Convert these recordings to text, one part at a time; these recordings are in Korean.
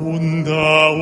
온다오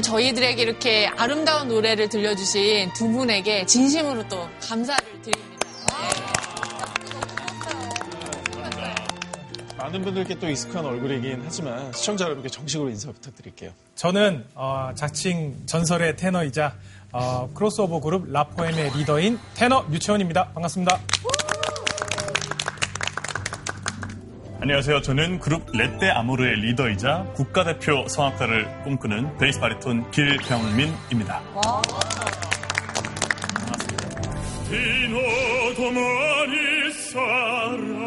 정말 저희들에게 이렇게 아름다운 노래를 들려주신 두 분에게 진심으로 또 감사를 드립니다. 많은 분들께 또 익숙한 얼굴이긴 하지만 시청자 여러분께 정식으로 인사 부탁드릴게요. 저는 어, 자칭 전설의 테너이자 어, 크로스오버 그룹 라포엠의 리더인 테너 유채훈입니다. 반갑습니다. 안녕하세요. 저는 그룹 레떼아모르의 리더이자 국가대표 성악가를 꿈꾸는 베이스 바리톤 길병민입니다. 많이 살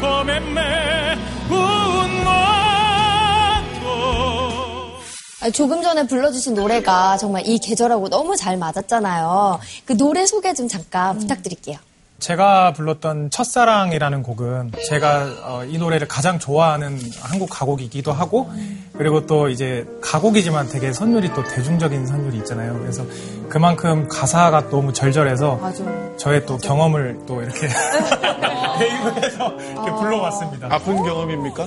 come me un mondo 아, 조금 전에 불러주신 노래가 정말 이 계절하고 너무 잘 맞았잖아요. 그 노래 소개 좀 잠깐 부탁드릴게요. 제가 불렀던 첫사랑이라는 곡은 제가 어, 이 노래를 가장 좋아하는 한국 가곡이기도 하고 그리고 또 이제 가곡이지만 되게 선율이 또 대중적인 선율이 있잖아요. 그래서 그만큼 가사가 너무 절절해서 저의 또 경험을 또 이렇게 해서 이렇게 불러봤습니다. 아픈 경험입니까?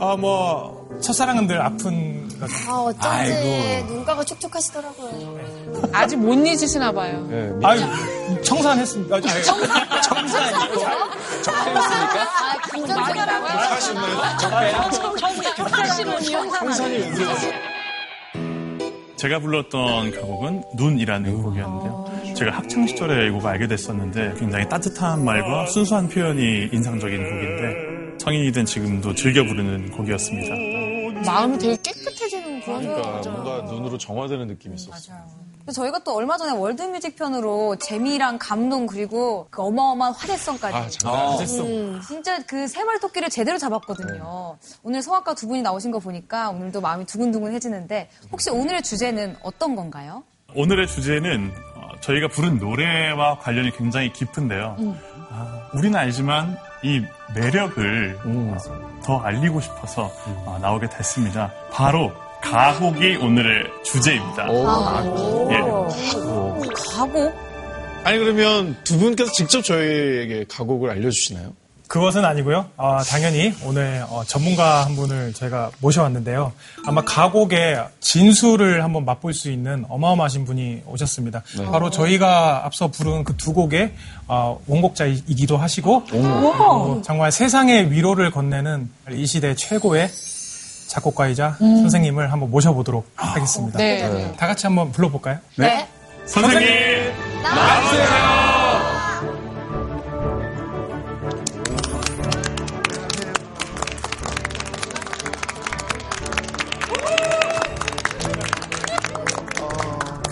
아, 뭐, 첫사랑은 늘 아픈 거죠. 아, 어쩐지 눈가가 촉촉하시더라고요. 아직 못 잊으시나 봐요. 예, 미- 아유, 청산했습니다. 아니, 아, 긍정적이라고요? 제가 불렀던 가곡은 눈이라는 곡이었는데요. 제가 학창 시절에 이 곡을 알게 됐었는데 굉장히 따뜻한 말과 순수한 표현이 인상적인 곡인데 성인이 된 지금도 즐겨 부르는 곡이었습니다. 마음이 되게 깨끗해지는 그런 그러니까 거죠. 뭔가 눈으로 정화되는 느낌이 있었어요. 그래서 저희가 또 얼마 전에 월드뮤직 편으로 재미랑 감동 그리고 그 어마어마한 화제성까지 아, 장난. 음, 진짜 그 새말토끼를 제대로 잡았거든요. 오늘 성악가 두 분이 나오신 거 보니까 오늘도 마음이 두근두근해지는데 혹시 오늘의 주제는 어떤 건가요? 오늘의 주제는 어, 저희가 부른 노래와 관련이 굉장히 깊은데요. 아, 우리는 알지만 이 매력을 어, 더 알리고 싶어서 어, 나오게 됐습니다. 바로 가곡이 오늘의 주제입니다. 예. 가곡? 아니, 그러면 두 분께서 직접 저희에게 가곡을 알려주시나요? 그것은 아니고요. 아, 당연히 오늘 어, 전문가 한 분을 저희가 모셔왔는데요. 아마 가곡의 진수를 한번 맛볼 수 있는 어마어마하신 분이 오셨습니다. 바로 저희가 앞서 부른 그 두 곡의 어, 원곡자이기도 하시고 어, 정말 세상의 위로를 건네는 이 시대 최고의 작곡가이자 선생님을 한번 모셔보도록 하겠습니다. 네. 다 같이 한번 불러볼까요? 네. 선생님!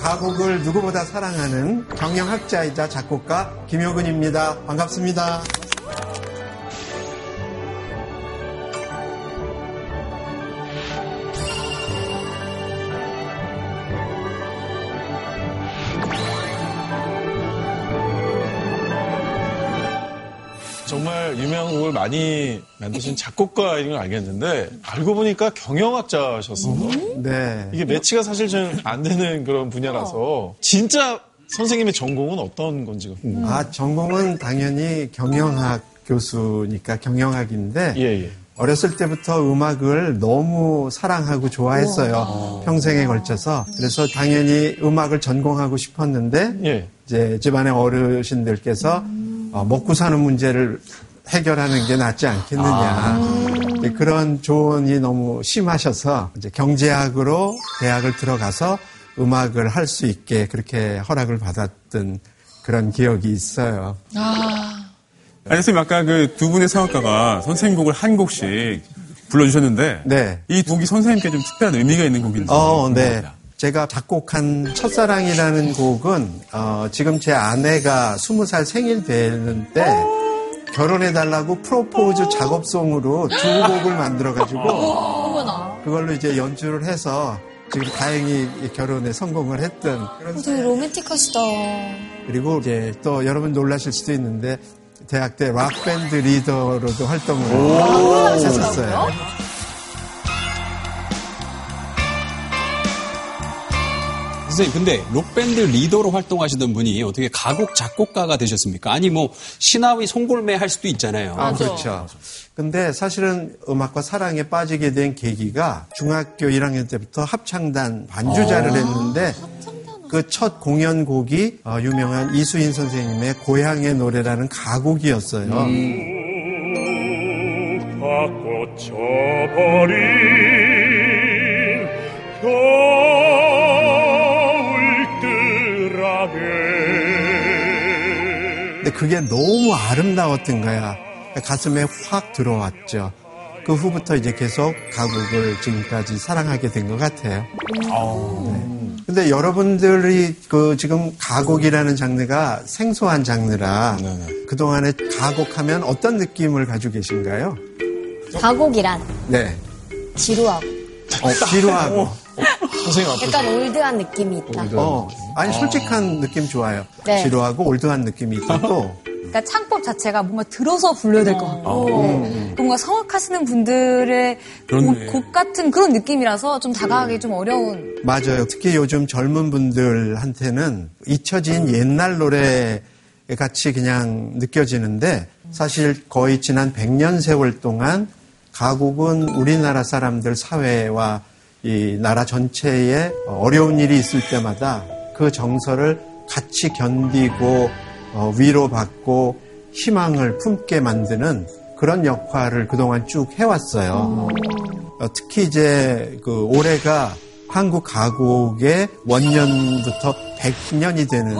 가곡을 누구보다 사랑하는 경영학자이자 작곡가 김효근입니다. 반갑습니다. 곡을 많이 만드신 작곡가인 걸 알겠는데, 알고 보니까 경영학자셨어요. 네. 이게 매치가 사실 좀안 되는 그런 분야라서, 진짜 선생님의 전공은 어떤 건지가 궁금해요. 아, 전공은 당연히 경영학 교수니까 경영학인데 예, 예. 어렸을 때부터 음악을 너무 사랑하고 좋아했어요. 평생에 걸쳐서. 그래서 당연히 음악을 전공하고 싶었는데 예. 이제 집안의 어르신들께서 어, 먹고 사는 문제를 해결하는 게 낫지 않겠느냐. 이제 그런 조언이 너무 심하셔서 이제 경제학으로 대학을 들어가서 음악을 할 수 있게 그렇게 허락을 받았던 그런 기억이 있어요. 아니, 선생님, 아까 그 두 분의 성악가가 선생님 곡을 한 곡씩 불러주셨는데, 네. 이 곡이 선생님께 좀 특별한 의미가 있는 곡인지. 어, 네. 제가 작곡한 첫사랑이라는 곡은 어, 지금 제 아내가 스무 살 생일 되는 때 결혼해달라고 프로포즈 작업송으로 두 곡을 만들어가지고 그걸로 이제 연주를 해서 지금 다행히 결혼에 성공을 했던 그런 되게 로맨틱하시다. 그리고 이제 또 여러분 놀라실 수도 있는데 대학 때 락밴드 리더로도 활동을 했었어요. 선생님, 근데 록밴드 리더로 활동하시던 분이 어떻게 가곡 작곡가가 되셨습니까? 아니, 뭐, 신화의 송골매 할 수도 있잖아요. 아, 그렇죠. 근데 사실은 음악과 사랑에 빠지게 된 계기가 중학교 1학년 때부터 합창단 반주자를 했는데 그 첫 공연곡이 어, 유명한 이수인 선생님의 고향의 노래라는 가곡이었어요. 다 그게 너무 아름다웠던 거야. 가슴에 확 들어왔죠. 그 후부터 이제 계속 가곡을 지금까지 사랑하게 된 것 같아요. 네. 근데 여러분들이 그 지금 가곡이라는 장르가 생소한 장르라 그동안에 가곡하면 어떤 느낌을 가지고 계신가요? 가곡이란 네. 지루하고 어, 지루하고. 선생님 앞에서. 약간 올드한 느낌이 있다. 어, 아니, 솔직한 느낌 좋아요. 네. 지루하고 올드한 느낌이 있고 또. 그러니까 창법 자체가 뭔가 들어서 불러야 될 것 같고 뭔가 성악하시는 분들의. 곡, 곡 같은 그런 느낌이라서 좀 다가가기 좀 어려운 맞아요. 특히 요즘 젊은 분들한테는 잊혀진 옛날 노래 같이 그냥 느껴지는데 사실 거의 지난 100년 세월 동안 가곡은 우리나라 사람들 사회와 이 나라 전체에 어려운 일이 있을 때마다 그 정서를 같이 견디고 어, 위로받고 희망을 품게 만드는 그런 역할을 그동안 쭉 해왔어요. 어, 특히 이제 그 올해가 한국 가곡의 원년부터 100년이 되는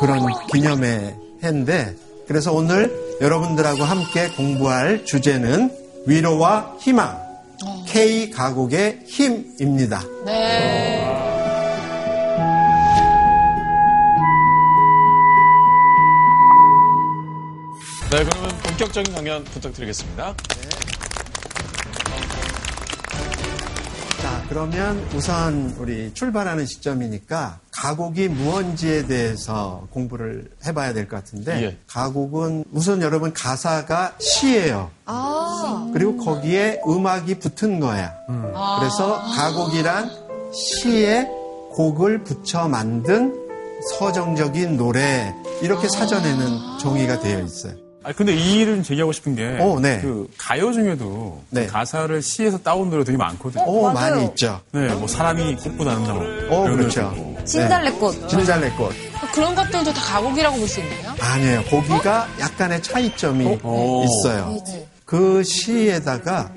그런 기념의 해인데 그래서 오늘 여러분들하고 함께 공부할 주제는 위로와 희망 K 가곡의 힘입니다. 네. 네, 그러면 본격적인 강연 부탁드리겠습니다. 자, 그러면 우선 우리 출발하는 시점이니까 가곡이 무언지에 대해서 공부를 해봐야 될 것 같은데 예. 가곡은 우선 여러분 가사가 시예요. 그리고 거기에 음악이 붙은 거야. 그래서 가곡이란 시에 곡을 붙여 만든 서정적인 노래 이렇게 사전에는 정의가 되어 있어요. 아 근데 이 일은 제기하고 싶은 게, 어, 네. 그 가요 중에도 네. 가사를 시에서 따온 노래 되게 많거든요. 오, 맞아요. 많이 있죠. 네, 뭐 사람이 꽃보다는 장어. 어, 이런 그렇죠. 있고. 진달래꽃 진달래꽃. 그런 것들도 다 가곡이라고 볼 수 있나요? 아니에요. 거기가 약간의 차이점이 어? 있어요. 그 시에다가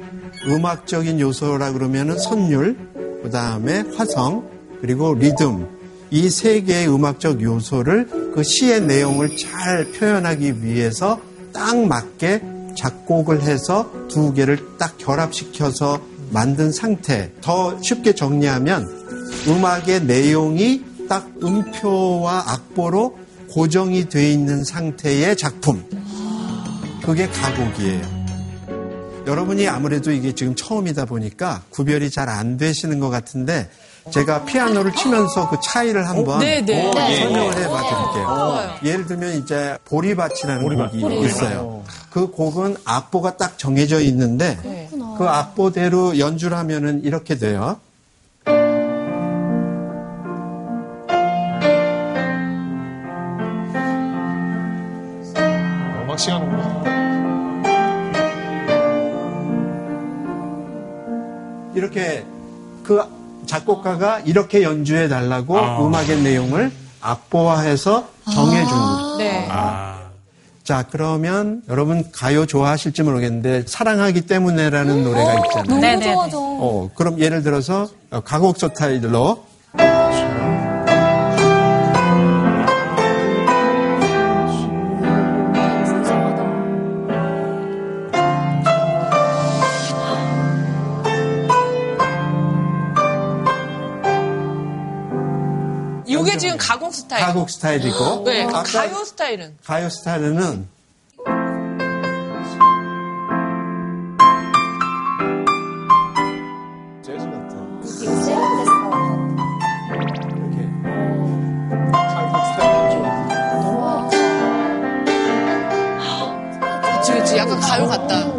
음악적인 요소라 그러면은 선율, 그 다음에 화성, 그리고 리듬. 이 세 개의 음악적 요소를 그 시의 내용을 잘 표현하기 위해서 딱 맞게 작곡을 해서 두 개를 딱 결합시켜서 만든 상태. 더 쉽게 정리하면 음악의 내용이 딱 음표와 악보로 고정이 돼 있는 상태의 작품. 그게 가곡이에요. 여러분이 아무래도 이게 지금 처음이다 보니까 구별이 잘 안 되시는 것 같은데 제가 피아노를 치면서 그 차이를 한번 네, 네. 어, 네. 설명을 해봐 드릴게요. 좋아요. 예를 들면 이제 보리밭이라는 곡이 있어요. 그 곡은 악보가 딱 정해져 있는데 그 악보대로 연주를 하면은 이렇게 돼요. 음악 시간 옵니다. 이렇게 그 작곡가가 이렇게 연주해 달라고 아. 음악의 내용을 악보화해서 정해 준 거예요. 네. 아, 자, 그러면 여러분 가요 좋아하실지 모르겠는데 사랑하기 때문에라는 노래가 있잖아요. 네, 네, 네. 어, 그럼 예를 들어서 어, 가곡 스타일로 이게 지 가곡 스타일. 가곡 스타일이고 네. 아까 가요 스타일은. 가요 스타일은 재즈 같아. 이렇게 가곡 스타일은 좀. 그치, 그치. 약간 가요 같다.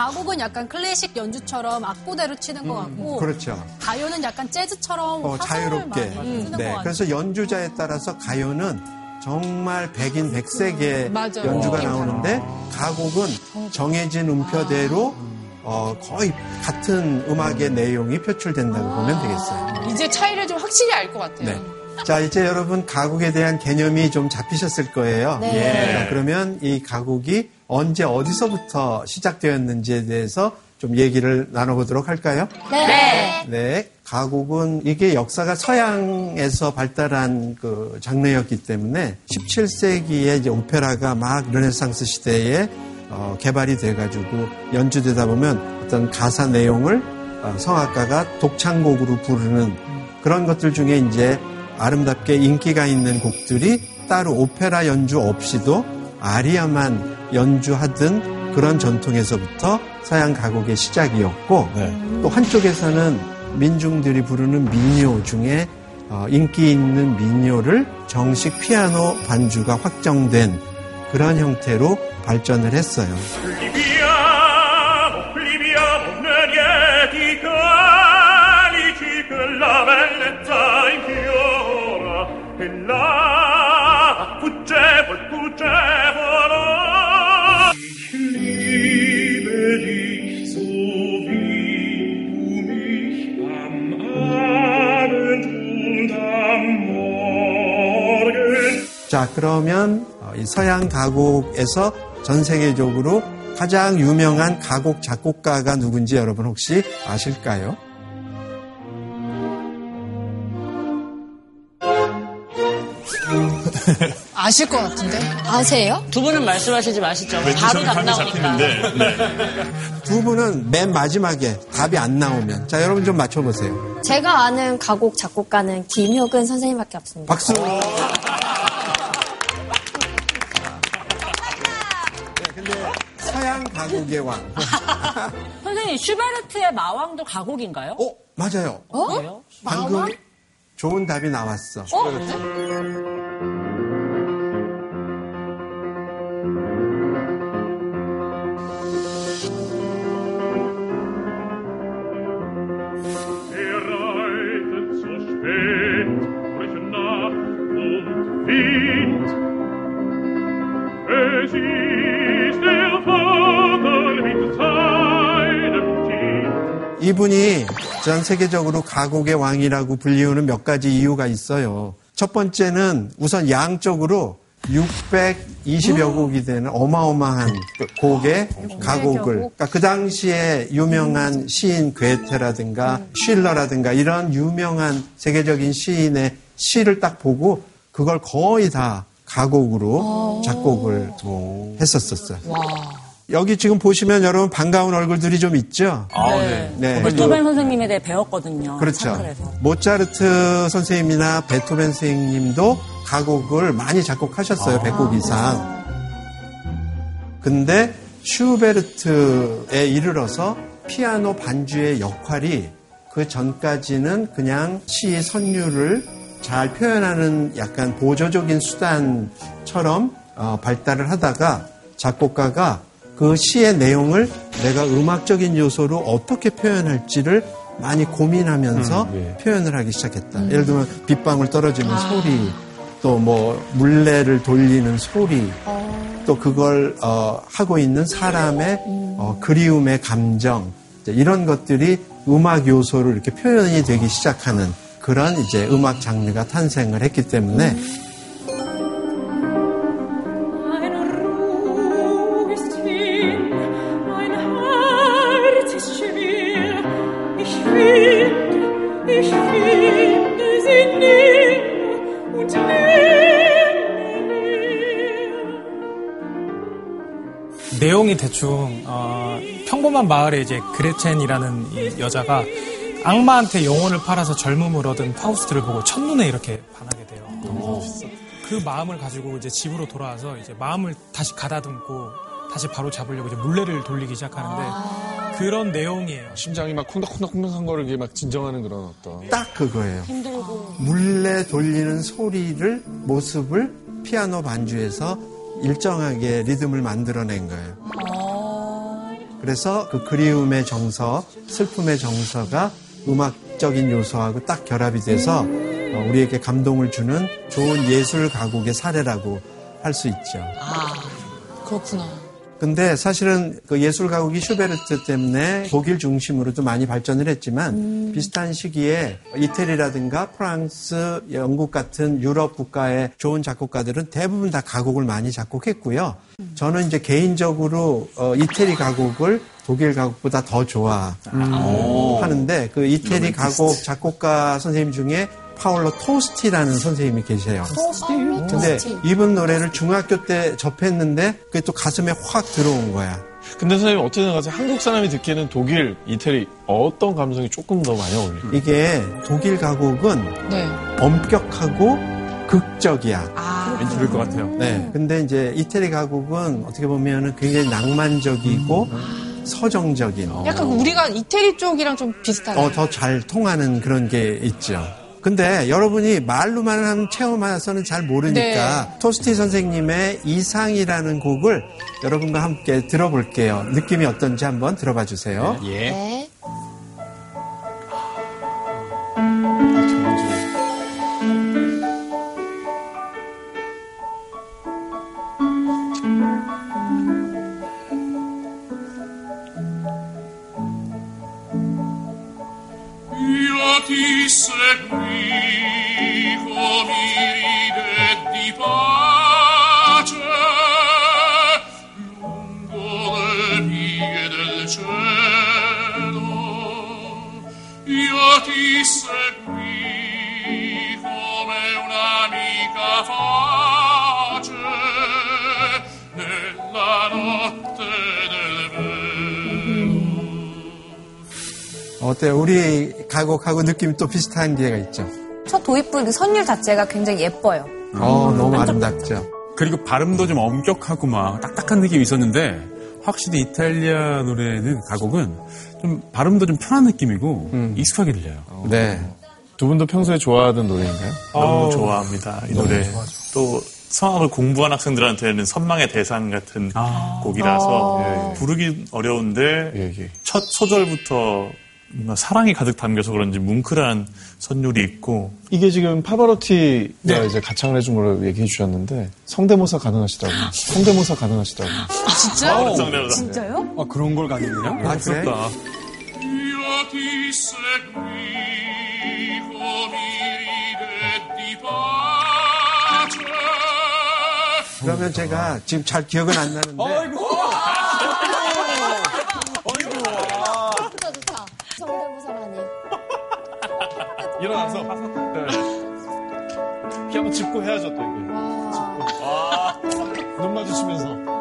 가곡은 약간 클래식 연주처럼 악보대로 치는 것 같고 그렇죠. 가요는 약간 재즈처럼 어, 자유롭게. 많이 쓰는 것 네. 같아요. 그래서 연주자에 따라서 가요는 정말 백인 백색의 맞아요. 연주가 느낌 나오는데 가곡은 정해진 음표대로 어, 거의 같은 음악의 내용이 표출된다고 보면 되겠어요. 이제 차이를 좀 확실히 알 것 같아요. 네. 자, 이제 여러분 가곡에 대한 개념이 좀 잡히셨을 거예요. 네. 자, 그러면 이 가곡이 언제 어디서부터 시작되었는지에 대해서 좀 얘기를 나눠보도록 할까요? 네. 네, 가곡은 이게 역사가 서양에서 발달한 그 장르였기 때문에 17세기에 이제 오페라가 막 르네상스 시대에 어, 개발이 돼가지고 연주되다 보면 어떤 가사 내용을 어, 성악가가 독창곡으로 부르는 그런 것들 중에 이제 아름답게 인기가 있는 곡들이 따로 오페라 연주 없이도 아리아만 연주하던 그런 전통에서부터 서양 가곡의 시작이었고 또 한쪽에서는 민중들이 부르는 민요 중에 어, 인기 있는 민요를 정식 피아노 반주가 확정된 그런 형태로 발전을 했어요. 자, 그러면 어, 이 서양 가곡에서 전 세계적으로 가장 유명한 가곡 작곡가가 누군지 여러분 혹시 아실까요? 아실 것 같은데? 아세요? 두 분은 말씀하시지 마시죠. 바로 답 나오니까. 두 분은 맨 마지막에 답이 안 나오면 자, 여러분 좀 맞춰 보세요. 제가 아는 가곡 작곡가는 김효근 선생님밖에 없습니다. 박수. 가곡의 왕. 선생님, 슈베르트의 마왕도 가곡인가요? 어, 맞아요. 그래요? 방금 좋은 답이 나왔어. Er 이분이 전 세계적으로 가곡의 왕이라고 불리우는 몇 가지 이유가 있어요. 첫 번째는 우선 양적으로 620여 곡이 되는 어마어마한 곡의 가곡을 그러니까 그 당시에 유명한 시인 괴테라든가 쉴러라든가 이런 유명한 세계적인 시인의 시를 딱 보고 그걸 거의 다 가곡으로 작곡을 했었었어요. 여기 지금 보시면 여러분 반가운 얼굴들이 좀 있죠? 네. 베토벤 선생님에 대해 배웠거든요. 그렇죠. 창틀에서. 모차르트 선생님이나 베토벤 선생님도 가곡을 많이 작곡하셨어요. 100곡 이상. 근데 슈베르트에 이르러서 피아노 반주의 역할이 그 전까지는 그냥 시 선율을 잘 표현하는 약간 보조적인 수단처럼 어, 발달을 하다가 작곡가가 그 시의 내용을 내가 음악적인 요소로 어떻게 표현할지를 많이 고민하면서 표현을 하기 시작했다. 예를 들면 빗방울 떨어지는 소리, 또 뭐 물레를 돌리는 소리, 또 그걸 어, 하고 있는 사람의 어, 그리움의 감정 이제 이런 것들이 음악 요소로 이렇게 표현이 되기 시작하는 그런 이제 음악 장르가 탄생을 했기 때문에 평범한 마을에 이제 그레첸이라는 이 여자가 악마한테 영혼을 팔아서 젊음을 얻은 파우스트를 보고 첫눈에 이렇게 반하게 돼요. 그 마음을 가지고 이제 집으로 돌아와서 이제 마음을 다시 가다듬고 다시 바로 잡으려고 이제 물레를 돌리기 시작하는데 그런 내용이에요. 심장이 막 콩닥콩닥콩닥한 거를 이렇게 막 진정하는 그런 어떤. 딱 그거예요. 힘들고. 물레 돌리는 소리를 모습을 피아노 반주에서 일정하게 리듬을 만들어낸 거예요. 그래서 그 그리움의 정서, 슬픔의 정서가 음악적인 요소하고 딱 결합이 돼서 어, 우리에게 감동을 주는 좋은 예술 가곡의 사례라고 할 수 있죠. 아, 그렇구나. 근데 사실은 그 예술 가곡이 슈베르트 때문에 독일 중심으로도 많이 발전을 했지만 비슷한 시기에 이태리라든가 프랑스, 영국 같은 유럽 국가의 좋은 작곡가들은 대부분 다 가곡을 많이 작곡했고요. 저는 이제 개인적으로 어, 이태리 가곡을 독일 가곡보다 더 좋아하는데 그 이태리 가곡 작곡가 선생님 중에 파울로 토스티라는 선생님이 계세요. 근데 이분 노래를 중학교 때 접했는데 그게 또 가슴에 확 들어온 거야. 근데 선생님 어떻게 생각하세요? 한국 사람이 듣기에는 독일, 이태리 어떤 감성이 조금 더 많이 어울릴까요? 이게 독일 가곡은 네. 엄격하고 극적이야. 아. 왠지 그럴 것 같아요. 네. 근데 이제 이태리 가곡은 어떻게 보면은 굉장히 낭만적이고 서정적인. 약간 우리가 이태리 쪽이랑 좀 비슷하네. 어, 더 잘 통하는 그런 게 있죠. 근데 여러분이 말로만 하는 체험해서는 잘 모르니까 네. 토스티 선생님의 이상이라는 곡을 여러분과 함께 들어볼게요. 느낌이 어떤지 한번 들어봐 주세요. 예. 네. Io seguì come un'amica face nella notte del velo. 어때요? 우리 가곡하고 느낌이 또 비슷한 게가 있죠. 첫 도입부 그 선율 자체가 굉장히 예뻐요. 어, 너무 아름답죠. 그리고 발음도 좀 엄격하고 막 딱딱한 느낌이 있었는데 확실히 이탈리아 노래는 가곡은 좀 발음도 좀 편한 느낌이고 익숙하게 들려요. 네. 두 분도 평소에 좋아하던 노래인가요? 너무 좋아합니다. 이 노래. 또 성악을 공부한 학생들한테는 선망의 대상 같은 곡이라서 아. 예, 부르기 어려운데 예, 예. 첫 소절부터 뭔가 사랑이 가득 담겨서 그런지 뭉클한 선율이 있고 이게 지금 파바로티가 네. 이제 가창을 해준 걸로 얘기해 주셨는데 성대모사 가능하시다고. 성대모사 가능하시다고. 아, 진짜? 어, 성대모사. 진짜요? 아, 그런 걸 가능해요? 아, 그래? pace. 그러면 제가 지금 잘 기억은 안 나는데. 일어나서 네. 피 한번 짚고 해야죠 또 이게. 와. 눈 마주치면서.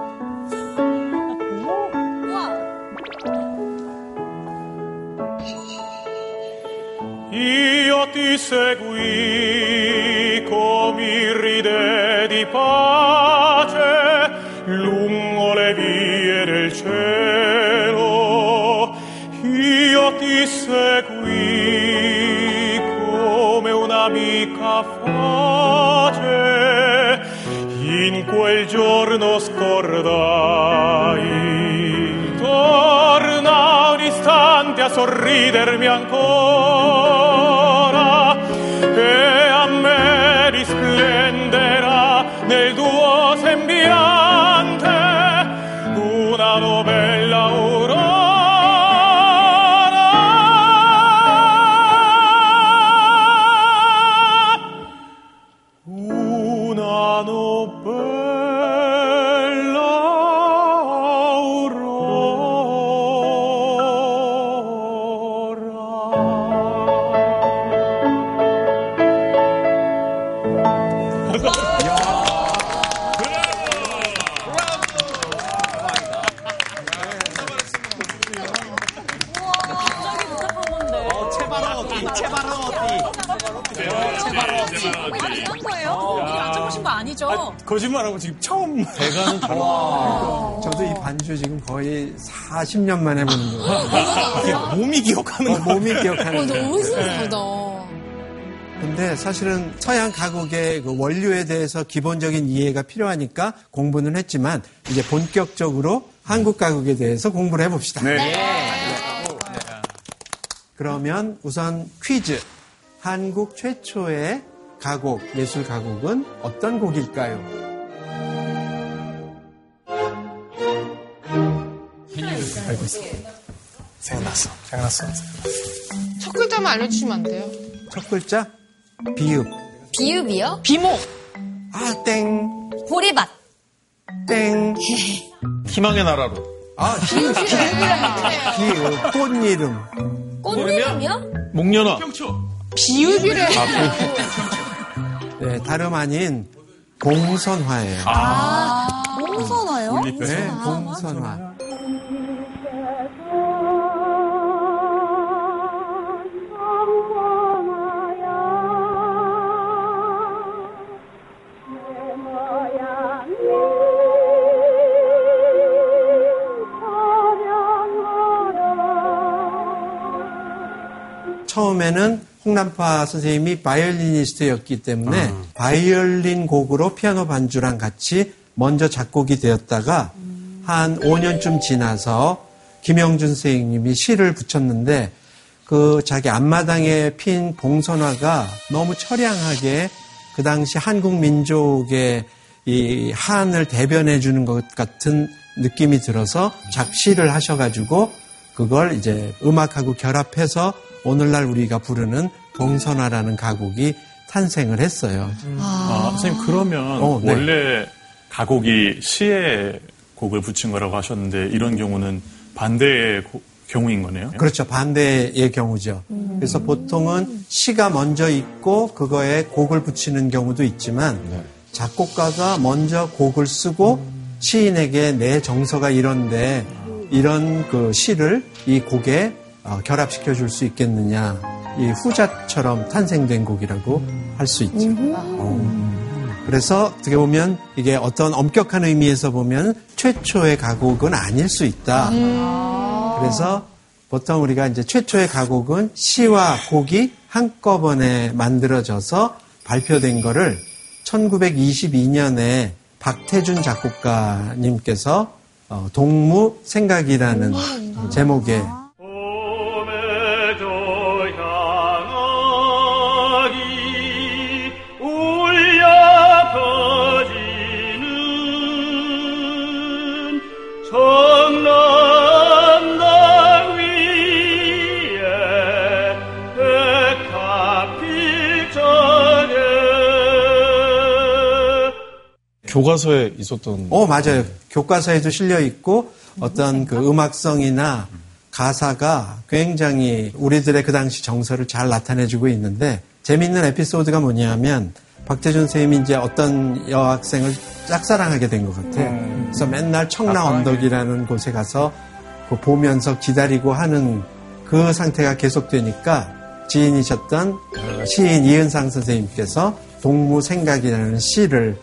Io ti seguì come ride di pace quel giorno scordai. Torna un istante a sorridermi ancora 지금 처음 대가는 다르다. 저도 이 반주 지금 거의 40년 만에 보는 거예요. 몸이 기억하는 어, 몸이 기억하는 어, 거예요. 너무 신기하다. 근데 사실은 서양 가곡의 그 원료에 대해서 기본적인 이해가 필요하니까 공부는 했지만 이제 본격적으로 한국 가곡에 대해서 공부를 해봅시다. 네. 그러면 우선 퀴즈. 한국 최초의 가곡, 예술 가곡은 어떤 곡일까요? 있어. 생각났어. 생각났어. 첫 글자만 알려주시면 안 돼요? 첫 글자 비읍. 비읍이요? 비목. 아, 땡. 보리밭. 땡. 희망의 나라로. 아, 비읍. 비읍. 꽃 이름. 꽃 이름이요? 목련화. 비읍이래. 네, 다름 아닌 봉선화예요. 홍선화요? 네, 봉선화. 처음에는 홍남파 선생님이 바이올리니스트였기 때문에 바이올린 곡으로 피아노 반주랑 같이 먼저 작곡이 되었다가 한 5년쯤 지나서 김영준 선생님이 시를 붙였는데 그 자기 앞마당에 핀 봉선화가 너무 처량하게 그 당시 한국 민족의 이 한을 대변해 주는 것 같은 느낌이 들어서 작시를 하셔가지고 그걸 이제 음악하고 결합해서 오늘날 우리가 부르는 봉선화라는 가곡이 탄생을 했어요. 아, 선생님 그러면 어, 네. 원래 가곡이 시에 곡을 붙인 거라고 하셨는데 이런 경우는 반대의 고- 경우인 거네요. 그렇죠. 반대의 경우죠. 그래서 보통은 시가 먼저 있고 그거에 곡을 붙이는 경우도 있지만 작곡가가 먼저 곡을 쓰고 시인에게 내 정서가 이런데 이런 그 시를 이 곡에 어, 결합시켜 줄 수 있겠느냐. 이 후자처럼 탄생된 곡이라고 할 수 있죠. 어. 그래서 어떻게 보면 이게 어떤 엄격한 의미에서 보면 최초의 가곡은 아닐 수 있다. 그래서 보통 우리가 이제 최초의 가곡은 시와 곡이 한꺼번에 만들어져서 발표된 거를 1922년에 박태준 작곡가님께서 어, 동무 생각이라는 제목의 교과서에 있었던. 어, 맞아요. 교과서에도 실려 있고 어떤 그 음악성이나 가사가 굉장히 우리들의 그 당시 정서를 잘 나타내주고 있는데 재밌는 에피소드가 뭐냐면 박태준 선생님이 이제 어떤 여학생을 짝사랑하게 된 것 같아요. 그래서 맨날 청라 언덕이라는 곳에 가서 그 보면서 기다리고 하는 그 상태가 계속되니까 지인이셨던 어, 시인 이은상 선생님께서 동무 생각이라는 시를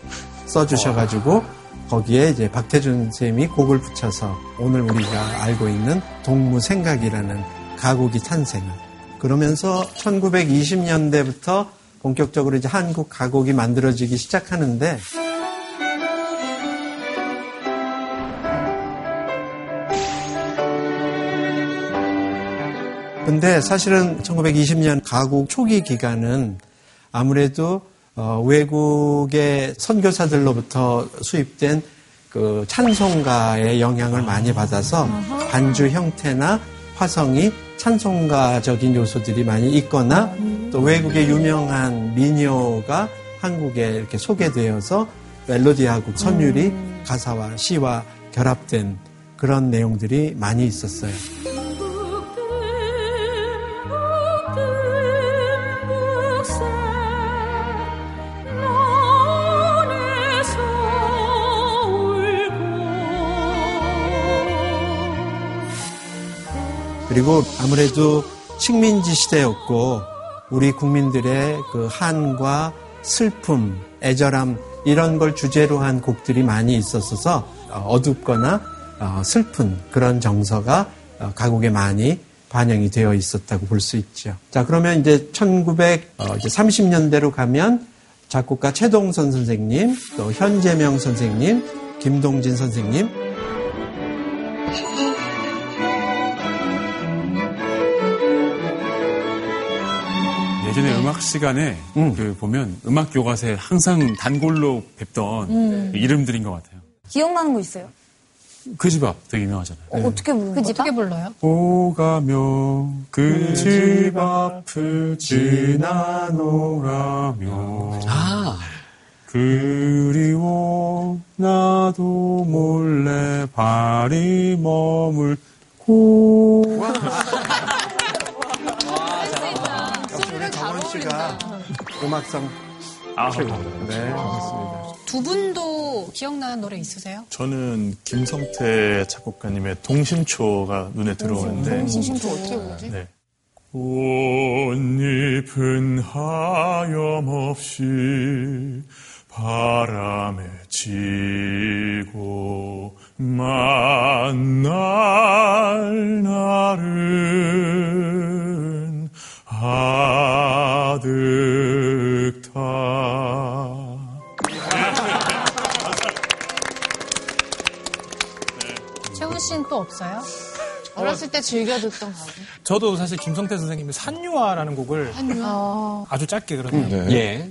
써주셔가지고 거기에 이제 박태준 선생님이 곡을 붙여서 오늘 우리가 알고 있는 동무생각이라는 가곡이 탄생을. 그러면서 1920년대부터 본격적으로 이제 한국 가곡이 만들어지기 시작하는데 근데 사실은 1920년 가곡 초기 기간은 아무래도 어, 외국의 선교사들로부터 수입된 그 찬송가의 영향을 많이 받아서 반주 형태나 화성이 찬송가적인 요소들이 많이 있거나 또 외국의 유명한 민요가 한국에 이렇게 소개되어서 멜로디하고 선율이 가사와 시와 결합된 그런 내용들이 많이 있었어요. 그리고 아무래도 식민지 시대였고 우리 국민들의 그 한과 슬픔, 애절함 이런 걸 주제로 한 곡들이 많이 있었어서 어, 어둡거나 어, 슬픈 그런 정서가 어, 가곡에 많이 반영이 되어 있었다고 볼 수 있죠. 자, 그러면 이제 1930년대로 가면 작곡가 최동선 선생님, 또 현재명 선생님, 김동진 선생님, 예전에 음악 시간에 그 보면 음악 교과서에 항상 단골로 뵙던 음. 그 이름들인 것 같아요. 기억나는 거 있어요? 그 집 앞 되게 유명하잖아요. 어, 어떻게 부르는 거죠? 어떻게 불러요? 오가며 그 집 앞을 지나노라며 아. 그리워 나도 몰래 발이 머물고 씨가 음악성 아, 최고입니다. 네, 고맙습니다. 두 분도 기억나는 노래 있으세요? 저는 김성태 작곡가님의 동심초가 눈에 들어오는데 동심초 어떻게 부르지? 네. 꽃잎은 하염없이 바람에 지고 만날 날은 아득타 채훈 씨는 또 없어요? 어렸을 때 즐겨 듣던 가수. 저도 사실 김성태 선생님의 산유화라는 곡을 한유아. 아주 짧게 그러면 예.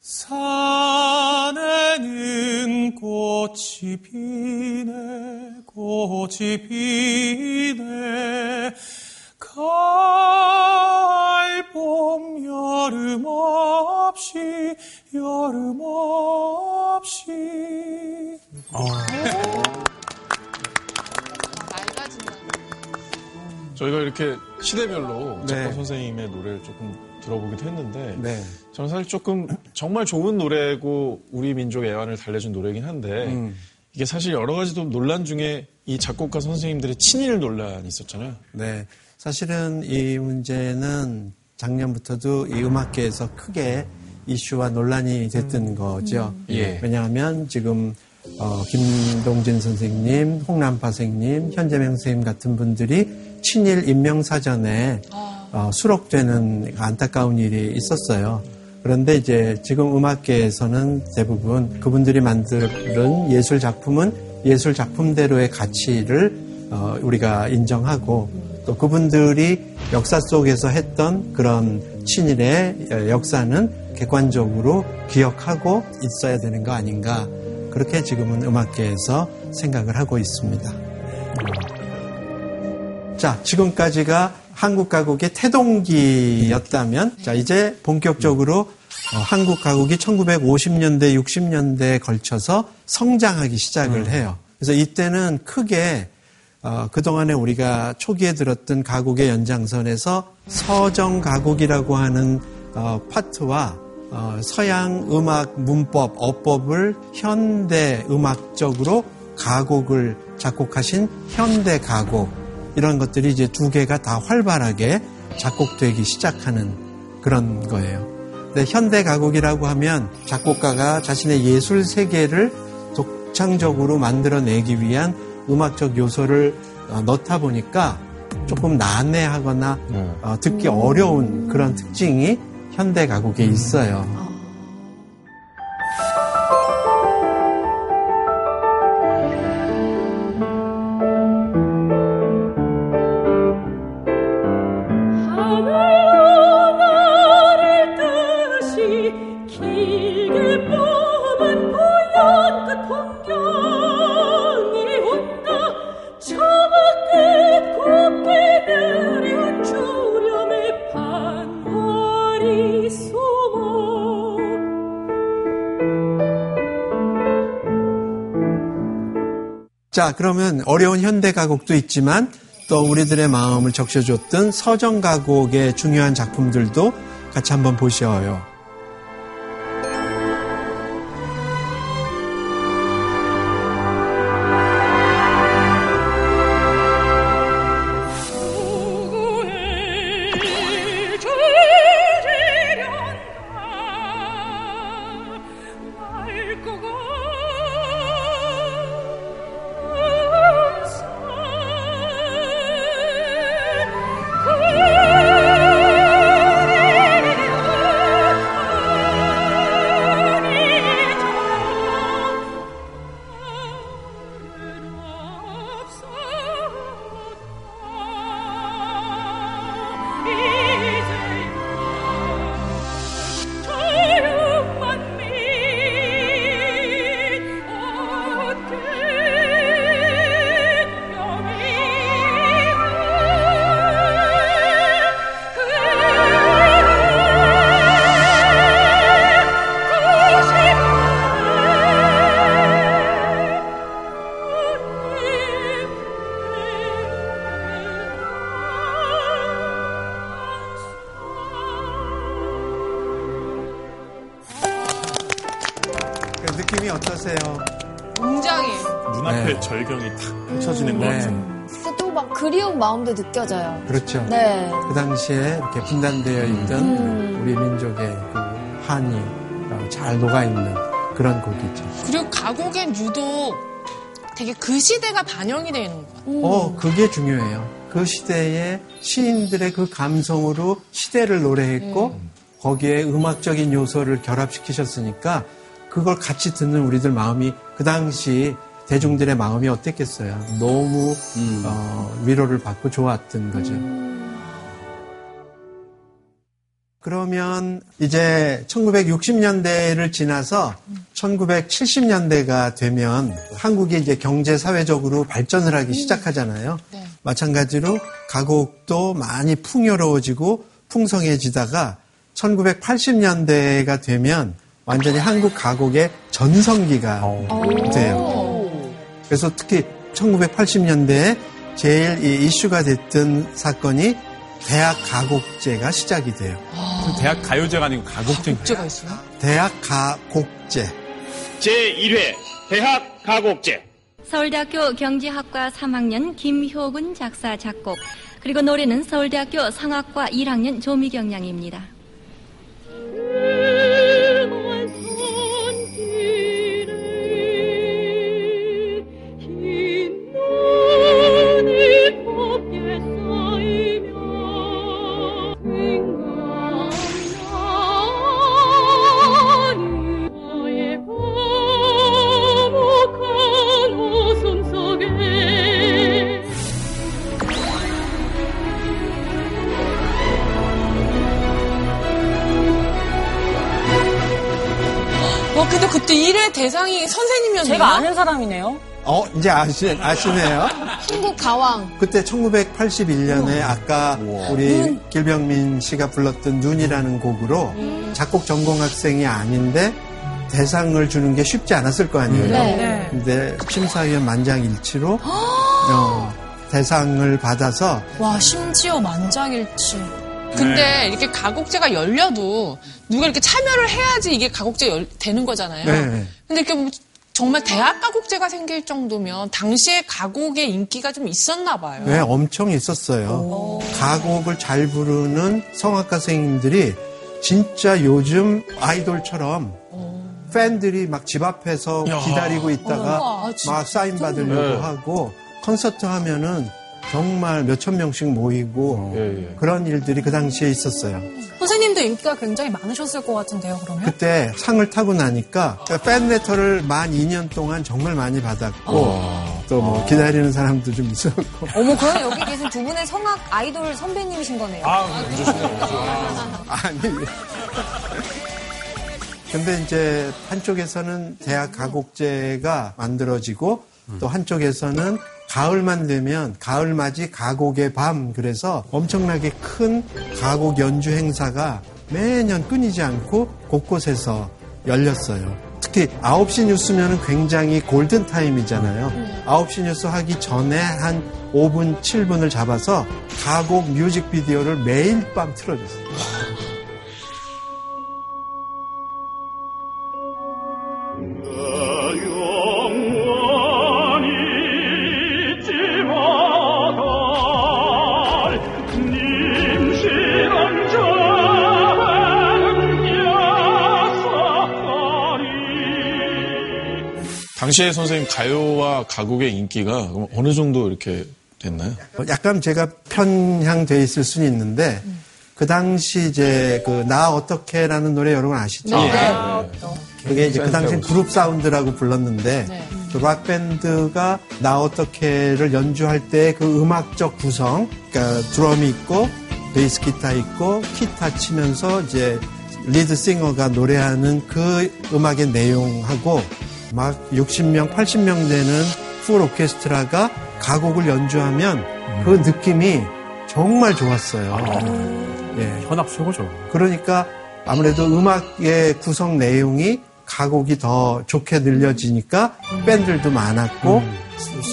산에는 꽃이 피네 꽃이 피네 가을 봄 여름 없이 여름 없이 맑아진다. 저희가 이렇게 시대별로 작가 네. 선생님의 노래를 조금 들어보기도 했는데 네. 저는 사실 조금 정말 좋은 노래고 우리 민족 애환을 달래준 노래긴 한데 음. 이게 사실 여러 가지 또 논란 중에 이 작곡가 선생님들의 친일 논란이 있었잖아요. 네. 사실은 이 문제는 작년부터도 이 음악계에서 크게 이슈와 논란이 됐던 거죠. 예. 왜냐하면 지금 어, 김동진 선생님, 홍남파 선생님, 현재명 선생님 같은 분들이 친일 인명사전에 어, 수록되는 안타까운 일이 있었어요. 그런데 이제 지금 음악계에서는 대부분 그분들이 만드는 예술 작품은 예술 작품대로의 가치를 어, 우리가 인정하고 또 그분들이 역사 속에서 했던 그런 친일의 어, 역사는 객관적으로 기억하고 있어야 되는 거 아닌가 그렇게 지금은 음악계에서 생각을 하고 있습니다. 자, 지금까지가 한국 가곡의 태동기였다면, 자, 이제 본격적으로 어, 한국 가곡이 1950년대, 60년대에 걸쳐서 성장하기 시작을 해요. 그래서 이때는 크게 어, 그동안에 우리가 초기에 들었던 가곡의 연장선에서 서정 가곡이라고 하는 어, 파트와 어, 서양 음악 문법, 어법을 현대 음악적으로 가곡을 작곡하신 현대 가곡 이런 것들이 이제 두 개가 다 활발하게 작곡되기 시작하는 그런 거예요. 근데 현대 가곡이라고 하면 작곡가가 자신의 예술 세계를 독창적으로 만들어내기 위한 음악적 요소를 어, 넣다 보니까 조금 난해하거나 어, 듣기 어려운 그런 특징이 현대 가곡에 있어요. 자, 그러면 어려운 현대 가곡도 있지만 또 우리들의 마음을 적셔줬던 서정 가곡의 중요한 작품들도 같이 한번 보셔요. 그렇죠. 네. 그 당시에 이렇게 분단되어 있던 음. 우리 민족의 그 한이 어, 잘 녹아있는 그런 곡이죠. 그리고 가곡엔 유독 되게 그 시대가 반영이 되어 있는 것 같아요. 어, 그게 중요해요. 그 시대의 시인들의 그 감성으로 시대를 노래했고 거기에 음악적인 요소를 결합시키셨으니까 그걸 같이 듣는 우리들 마음이 그 당시 대중들의 마음이 어땠겠어요. 너무 어, 위로를 받고 좋았던 거죠. 그러면 이제 1960년대를 지나서 1970년대가 되면 한국이 이제 경제 사회적으로 발전을 하기 시작하잖아요. 마찬가지로 가곡도 많이 풍요로워지고 풍성해지다가 1980년대가 되면 완전히 한국 가곡의 전성기가 돼요. 그래서 특히 1980년대에 제일 이 이슈가 됐던 사건이 대학 가곡제가 시작이 돼요. 대학 가요제가 아니고 가곡제. 가곡제가 있어요? 대학 가곡제. 제1회 대학 가곡제 서울대학교 경제학과 3학년 김효근 작사 작곡 그리고 노래는 서울대학교 성악과 1학년 조미경 양입니다. 근데 그때 1회 대상이 선생님이었나요? 제가 아는 사람이네요. 어, 이제 아시, 아시네요. 한국 가왕. 그때 1981년에 아까 우리 길병민 씨가 불렀던 눈이라는 곡으로 작곡 전공 학생이 아닌데 대상을 주는 게 쉽지 않았을 거 아니에요. 네. 네. 근데 심사위원 만장일치로 어, 대상을 받아서 와, 심지어 만장일치. 근데 네. 이렇게 가곡제가 열려도 누가 이렇게 참여를 해야지 이게 가곡제가 열- 되는 거잖아요. 네. 근데 이렇게 뭐 정말 대학 가곡제가 생길 정도면 당시에 가곡의 인기가 좀 있었나 봐요. 네, 엄청 있었어요. 가곡을 잘 부르는 성악가 선생님들이 진짜 요즘 아이돌처럼 팬들이 막 집 앞에서 야. 기다리고 있다가 우와, 진짜? 막 사인 받으려고 네. 하고 콘서트 하면은 정말 몇천 명씩 모이고 그런 일들이 그 당시에 있었어요. 선생님도 인기가 굉장히 많으셨을 것 같은데요, 그러면? 그때 상을 타고 나니까 팬 레터를 만 2년 동안 정말 많이 받았고 또뭐 기다리는 사람도 좀 있었고 어머, 그럼 여기 계신 두 분의 성악 아이돌 선배님이신 거네요. 아니. 근데 이제 한쪽에서는 대학 가곡제가 만들어지고 또 한쪽에서는 가을만 되면 가을맞이 가곡의 밤 그래서 엄청나게 큰 가곡 연주 행사가 매년 끊이지 않고 곳곳에서 열렸어요. 특히 9시 뉴스면은 굉장히 골든 타임이잖아요. 9시 뉴스 하기 전에 한 5분, 7분을 잡아서 가곡 뮤직비디오를 매일 밤 틀어줬어요. 당시에 선생님 가요와 가곡의 인기가 어느 정도 이렇게 됐나요? 약간 제가 편향돼 있을 수는 있는데 그 당시 이제 그 나 어떻게라는 노래 여러분 아시죠? 네. 그게 이제 그 당시 그룹 사운드라고 불렀는데 네. 그락 밴드가 나 어떻게를 연주할 때 그 음악적 구성, 그러니까 드럼이 있고 베이스 기타 있고 기타 치면서 이제 리드 싱어가 노래하는 그 음악의 내용하고 막 60명, 80명 되는 full 오케스트라가 가곡을 연주하면 그 느낌이 정말 좋았어요. 예. 현악 최고죠. 그러니까 아무래도 음악의 구성 내용이 가곡이 더 좋게 들려지니까 팬들도 많았고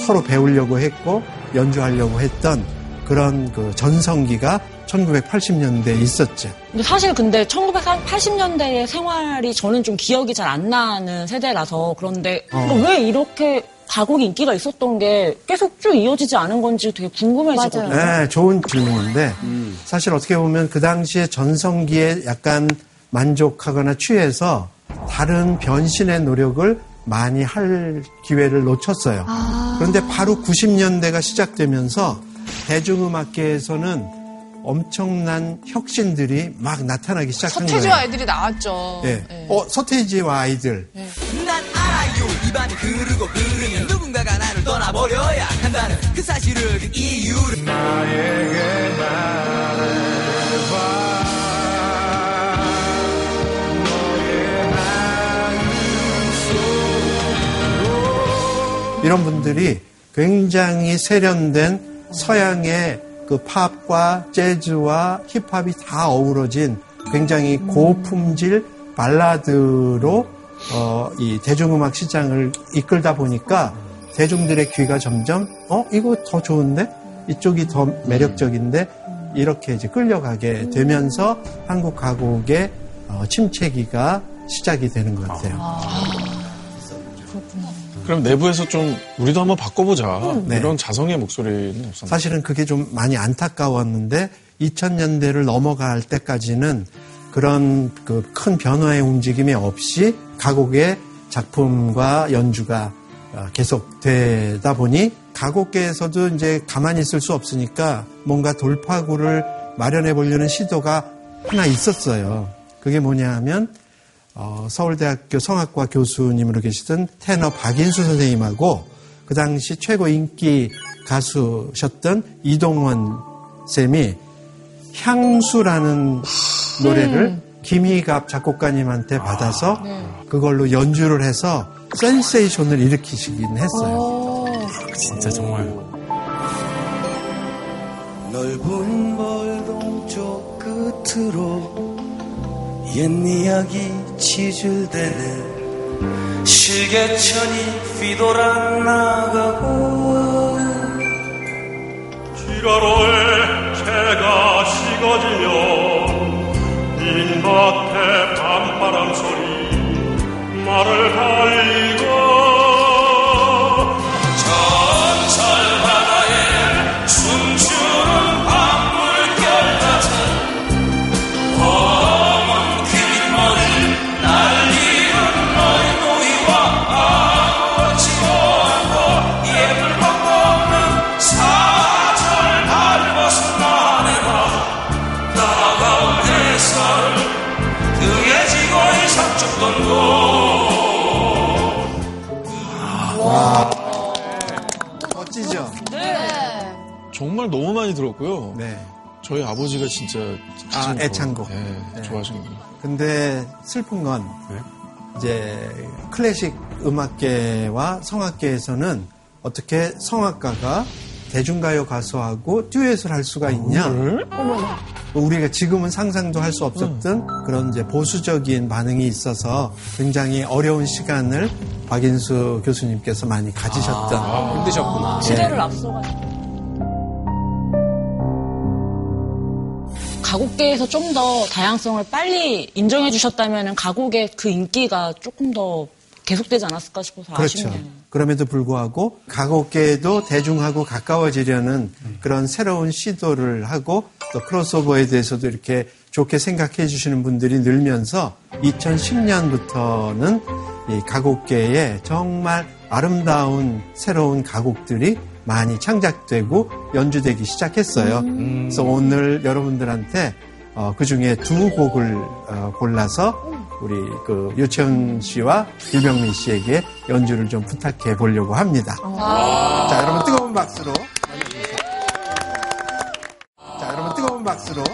서로 배우려고 했고 연주하려고 했던 그런 그 전성기가 1980년대에 있었죠. 근데 사실 근데 1980년대의 생활이 저는 좀 기억이 잘 안 나는 세대라서 그런데 어. 왜 이렇게 가곡 인기가 있었던 게 계속 쭉 이어지지 않은 건지 되게 궁금해지거든요. 네, 좋은 질문인데 사실 어떻게 보면 그 당시에 전성기에 약간 만족하거나 취해서 다른 변신의 노력을 많이 할 기회를 놓쳤어요. 그런데 바로 90년대가 시작되면서 대중음악계에서는 엄청난 혁신들이 막 나타나기 시작한 거예요. 서태지와 아이들이 나왔죠. 예. 어, 서태지와 아이들. 난 알아요 입안이 흐르고 흐르면 누군가가 나를 떠나버려야 한다는 그 사실을 그 이유를 나에게 이런 분들이 굉장히 세련된 서양의 그 팝과 재즈와 힙합이 다 어우러진 굉장히 고품질 발라드로 어, 이 대중음악 시장을 이끌다 보니까 대중들의 귀가 점점 어 이거 더 좋은데? 이쪽이 더 매력적인데? 이렇게 이제 끌려가게 되면서 한국 가곡의 어, 침체기가 시작이 되는 것 같아요. 그럼 내부에서 좀 우리도 한번 바꿔보자 네. 이런 자성의 목소리는 없었나요? 사실은 그게 좀 많이 안타까웠는데 2000년대를 넘어갈 때까지는 그런 그 큰 변화의 움직임이 없이 가곡의 작품과 연주가 어, 계속 되다 보니 가곡계에서도 이제 가만히 있을 수 없으니까 뭔가 돌파구를 마련해 보려는 시도가 하나 있었어요. 그게 뭐냐 하면 어, 서울대학교 성악과 교수님으로 계시던 테너 박인수 선생님하고 그 당시 최고 인기 가수셨던 이동원 쌤이 향수라는 노래를 김희갑 작곡가님한테 받아서 그걸로 연주를 해서 센세이션을 일으키시긴 했어요. 진짜 정말. 넓은 벌동 쪽 끝으로 옛 이야기 치줄대네 실개천이 휘돌아 나가고 지가로에 채가 식어지면 빈밭에 밤바람 소리 말을 달리고 멋지죠? 정말 너무 많이 들었고요. 네. 저희 아버지가 진짜 아, 애창곡. 거, 네, 좋아하시는 거. 근데 슬픈 건 이제 클래식 음악계와 성악계에서는 어떻게 성악가가 대중가요 가수하고 듀엣을 할 수가 있냐? 우리가 지금은 상상도 할 수 없었던 그런 이제 보수적인 반응이 있어서 굉장히 어려운 시간을 박인수 교수님께서 많이 가지셨던 아, 힘드셨구나. 시대를 앞서가지고. 가곡계에서 좀 더 다양성을 빨리 인정해 주셨다면 가곡의 그 인기가 조금 더 계속되지 않았을까 싶어서 그렇죠. 아쉽네요. 그럼에도 불구하고 가곡계에도 대중하고 가까워지려는 그런 새로운 시도를 하고 또 크로스오버에 대해서도 이렇게 좋게 생각해 주시는 분들이 늘면서 2010년부터는 이 가곡계에 정말 아름다운 새로운 가곡들이 많이 창작되고 연주되기 시작했어요. 그래서 오늘 여러분들한테 어, 그 중에 두 곡을 어, 골라서 우리 그 유채현 씨와 유병민 씨에게 연주를 좀 부탁해 보려고 합니다. 자, 여러분 뜨거운 박수로 박수로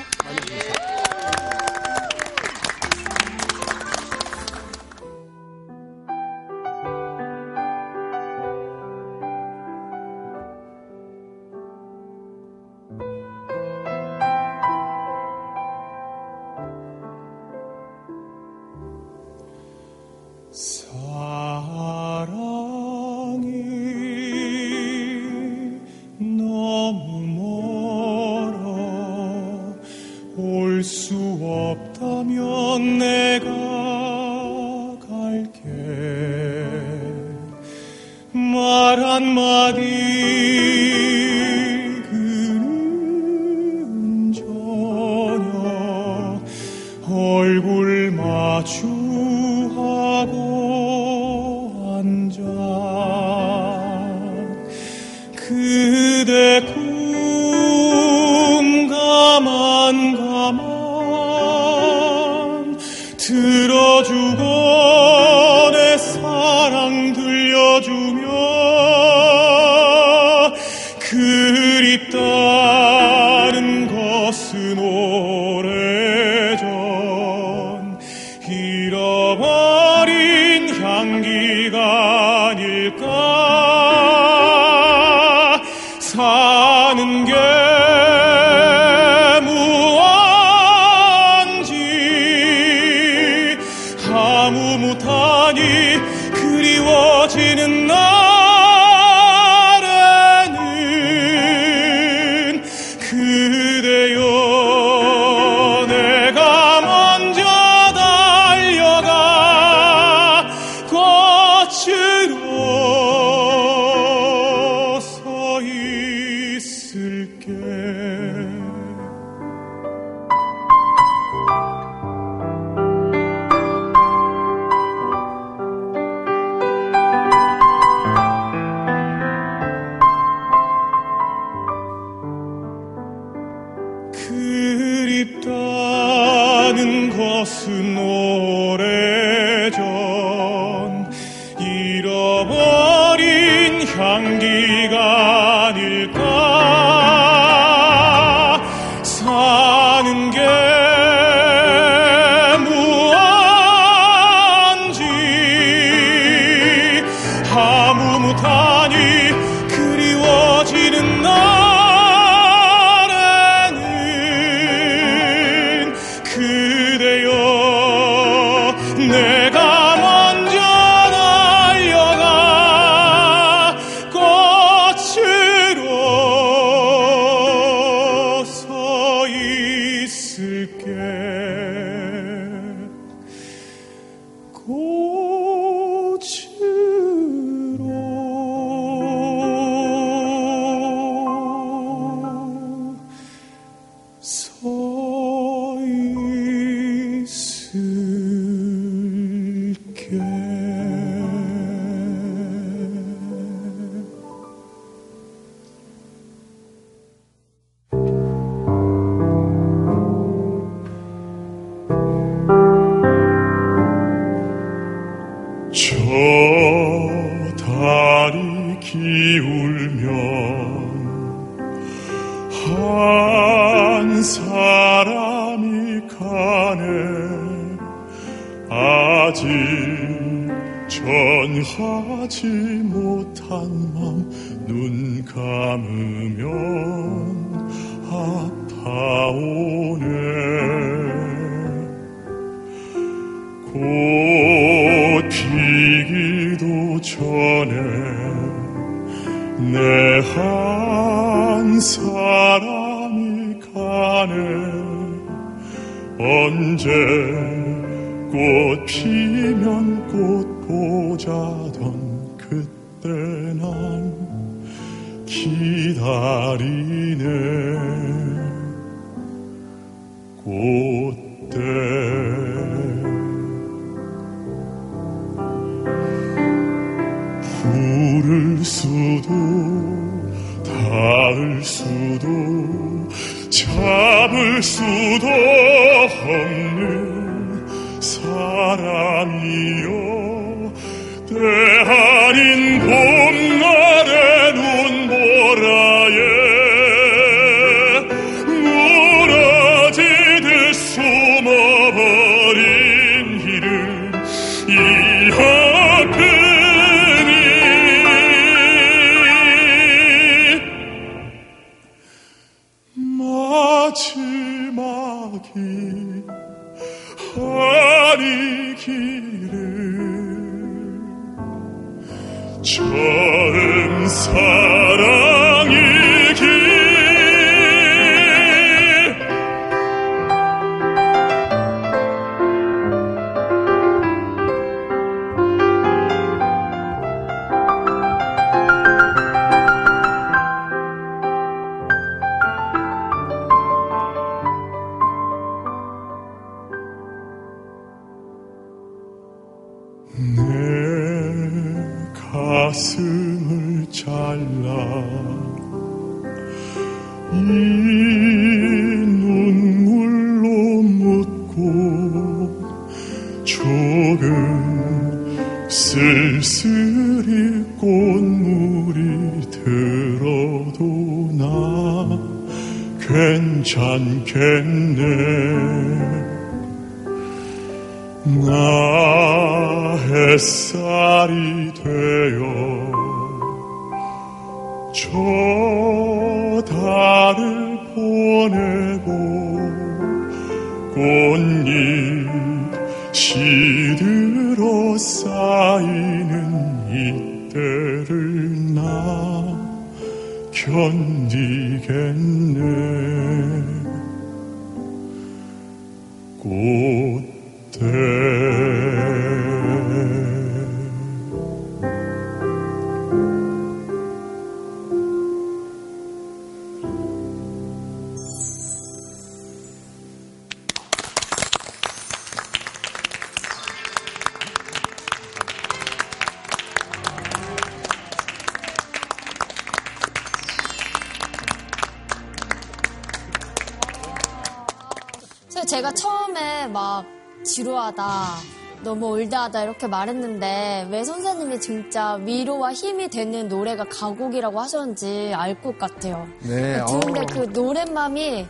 올드하다 이렇게 말했는데 왜 선생님이 진짜 위로와 힘이 되는 노래가 가곡이라고 하셨는지 알 것 같아요. 네, 듣는데 어. 그 노랫말이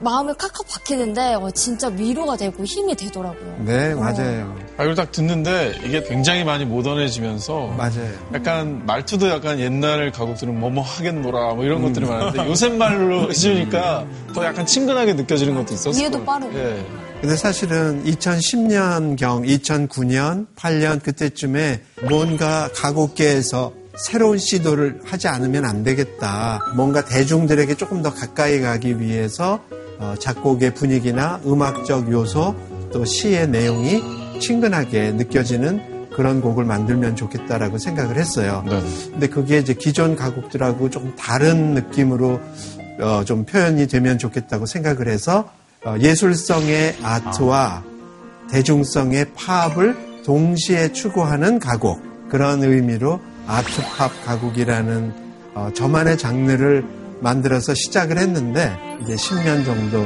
마음에 칵칵 박히는데 어, 진짜 위로가 되고 힘이 되더라고요. 네, 맞아요. 아, 이걸 딱 듣는데 이게 굉장히 많이 모던해지면서 맞아요. 약간 말투도 약간 옛날 가곡들은 뭐뭐 하겠노라 뭐 이런 것들이 많은데 요새 말로 해주니까 더 약간 친근하게 느껴지는 것도 있었어요. 이해도 빠르고. 예. 근데 사실은 2010년경, 2009년, 8년 그때쯤에 뭔가 가곡계에서 새로운 시도를 하지 않으면 안 되겠다. 뭔가 대중들에게 조금 더 가까이 가기 위해서 어, 작곡의 분위기나 음악적 요소 또 시의 내용이 친근하게 느껴지는 그런 곡을 만들면 좋겠다라고 생각을 했어요. 근데 그게 이제 기존 가곡들하고 조금 다른 느낌으로 어, 좀 표현이 되면 좋겠다고 생각을 해서 어, 예술성의 아트와 대중성의 팝을 동시에 추구하는 가곡 그런 의미로 아트팝 가곡이라는 어, 저만의 장르를 만들어서 시작을 했는데 이제 10년 정도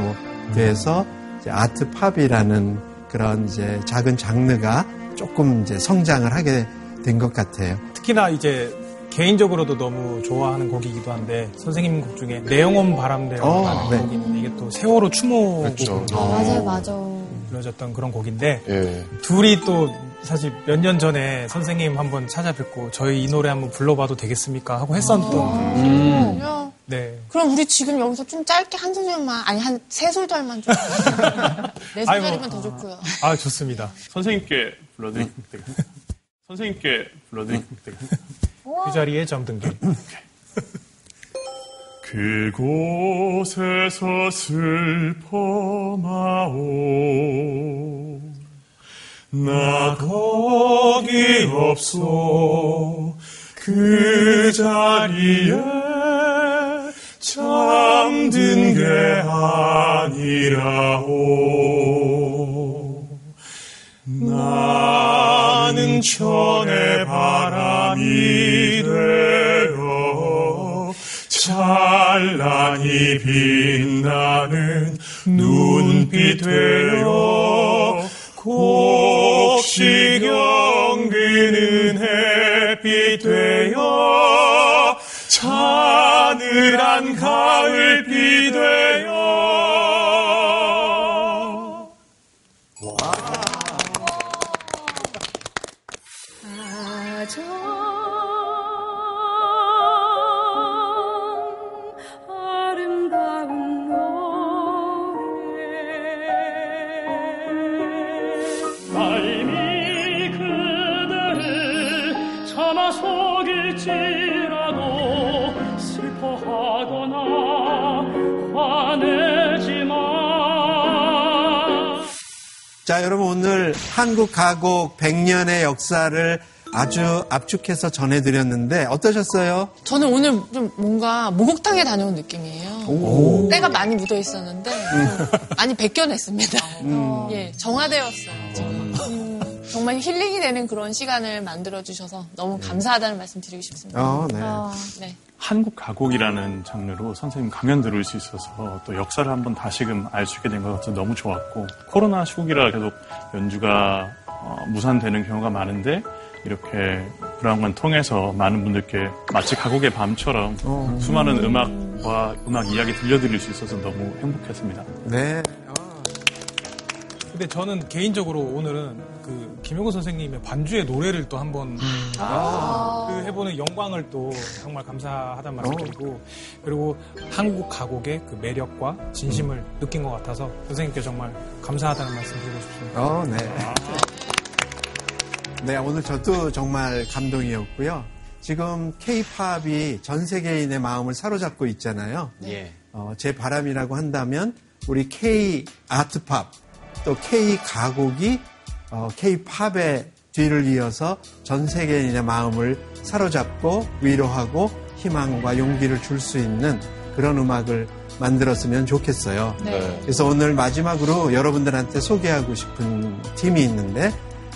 돼서 아트팝이라는 그런 이제 작은 장르가 조금 이제 성장을 하게 된 것 같아요. 특히나 이제 개인적으로도 너무 좋아하는 곡이기도 한데 선생님 곡 중에 내영원 바람대라는 어, 네. 곡이 있는데 이게 또 세월호 추모 그렇죠. 곡으로 아, 맞아요, 맞아. 불려졌던 그런 곡인데 예. 둘이 또 사실 몇 년 전에 선생님 한번 찾아뵙고 저희 이 노래 한번 불러봐도 되겠습니까 하고 했었던 음. 요 네. 그럼 우리 지금 여기서 좀 짧게 한 소절만 아니 한 세 소절만 좀. 네. 소절이면 더 좋고요. 아 좋습니다. 선생님께 되겠습니다. 선생님께 되겠습니다. 그 자리에 점등길. 그곳에서 슬퍼마오. 나 거기 없어 그 자리에 잠든 게 아니라오 나는 천의 바람이 되어 찬란히 빛나는 눈빛 되어 곡시 경기는 햇빛 되어 차늘한 가을비 되어 한국 가곡 100년의 역사를 아주 압축해서 전해드렸는데 어떠셨어요? 저는 오늘 좀 뭔가 목욕탕에 다녀온 느낌이에요. 오. 때가 많이 묻어 있었는데 음. 많이 벗겨냈습니다. 음. 예, 정화되었어요. 정말 정말 힐링이 되는 그런 시간을 만들어 주셔서 너무 감사하다는 말씀 드리고 싶습니다. 어, 네. 어, 네. 한국 가곡이라는 장르로 선생님 강연 들을 수 있어서 또 역사를 한번 다시금 알 수 있게 된 것 같아서 너무 좋았고 코로나 시국이라 계속 연주가 어, 무산되는 경우가 많은데 이렇게 브라운관 통해서 많은 분들께 마치 가곡의 밤처럼 어. 수많은 음악과 음악 이야기 들려드릴 수 있어서 너무 행복했습니다. 네. 근데 저는 개인적으로 오늘은 그 김용호 선생님의 반주의 노래를 또 한번 아. 그 해보는 영광을 또 정말 감사하다는 말씀드리고 그리고 한국 가곡의 그 매력과 진심을 느낀 것 같아서 선생님께 정말 감사하다는 말씀드리고 싶습니다. 어, 네. 네, 오늘 저도 정말 감동이었고요. 지금 케이팝이 전 세계인의 마음을 사로잡고 있잖아요. 예. 어, 제 바람이라고 한다면 우리 K 아트팝 또 K 가곡이 어, K 팝의 뒤를 이어서 전 세계인의 마음을 사로잡고 위로하고 희망과 용기를 줄 수 있는 그런 음악을 만들었으면 좋겠어요. 네. 그래서 오늘 마지막으로 여러분들한테 소개하고 싶은 팀이 있는데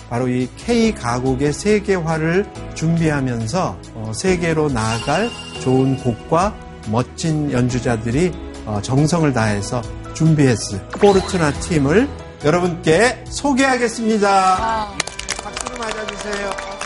바로 이 K 가곡의 세계화를 준비하면서 어, 세계로 나아갈 좋은 곡과 멋진 연주자들이 어, 정성을 다해서 준비했을 포르투나 팀을 여러분께 소개하겠습니다. 박수로 맞아주세요.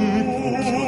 Ooh.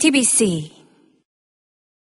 TBC.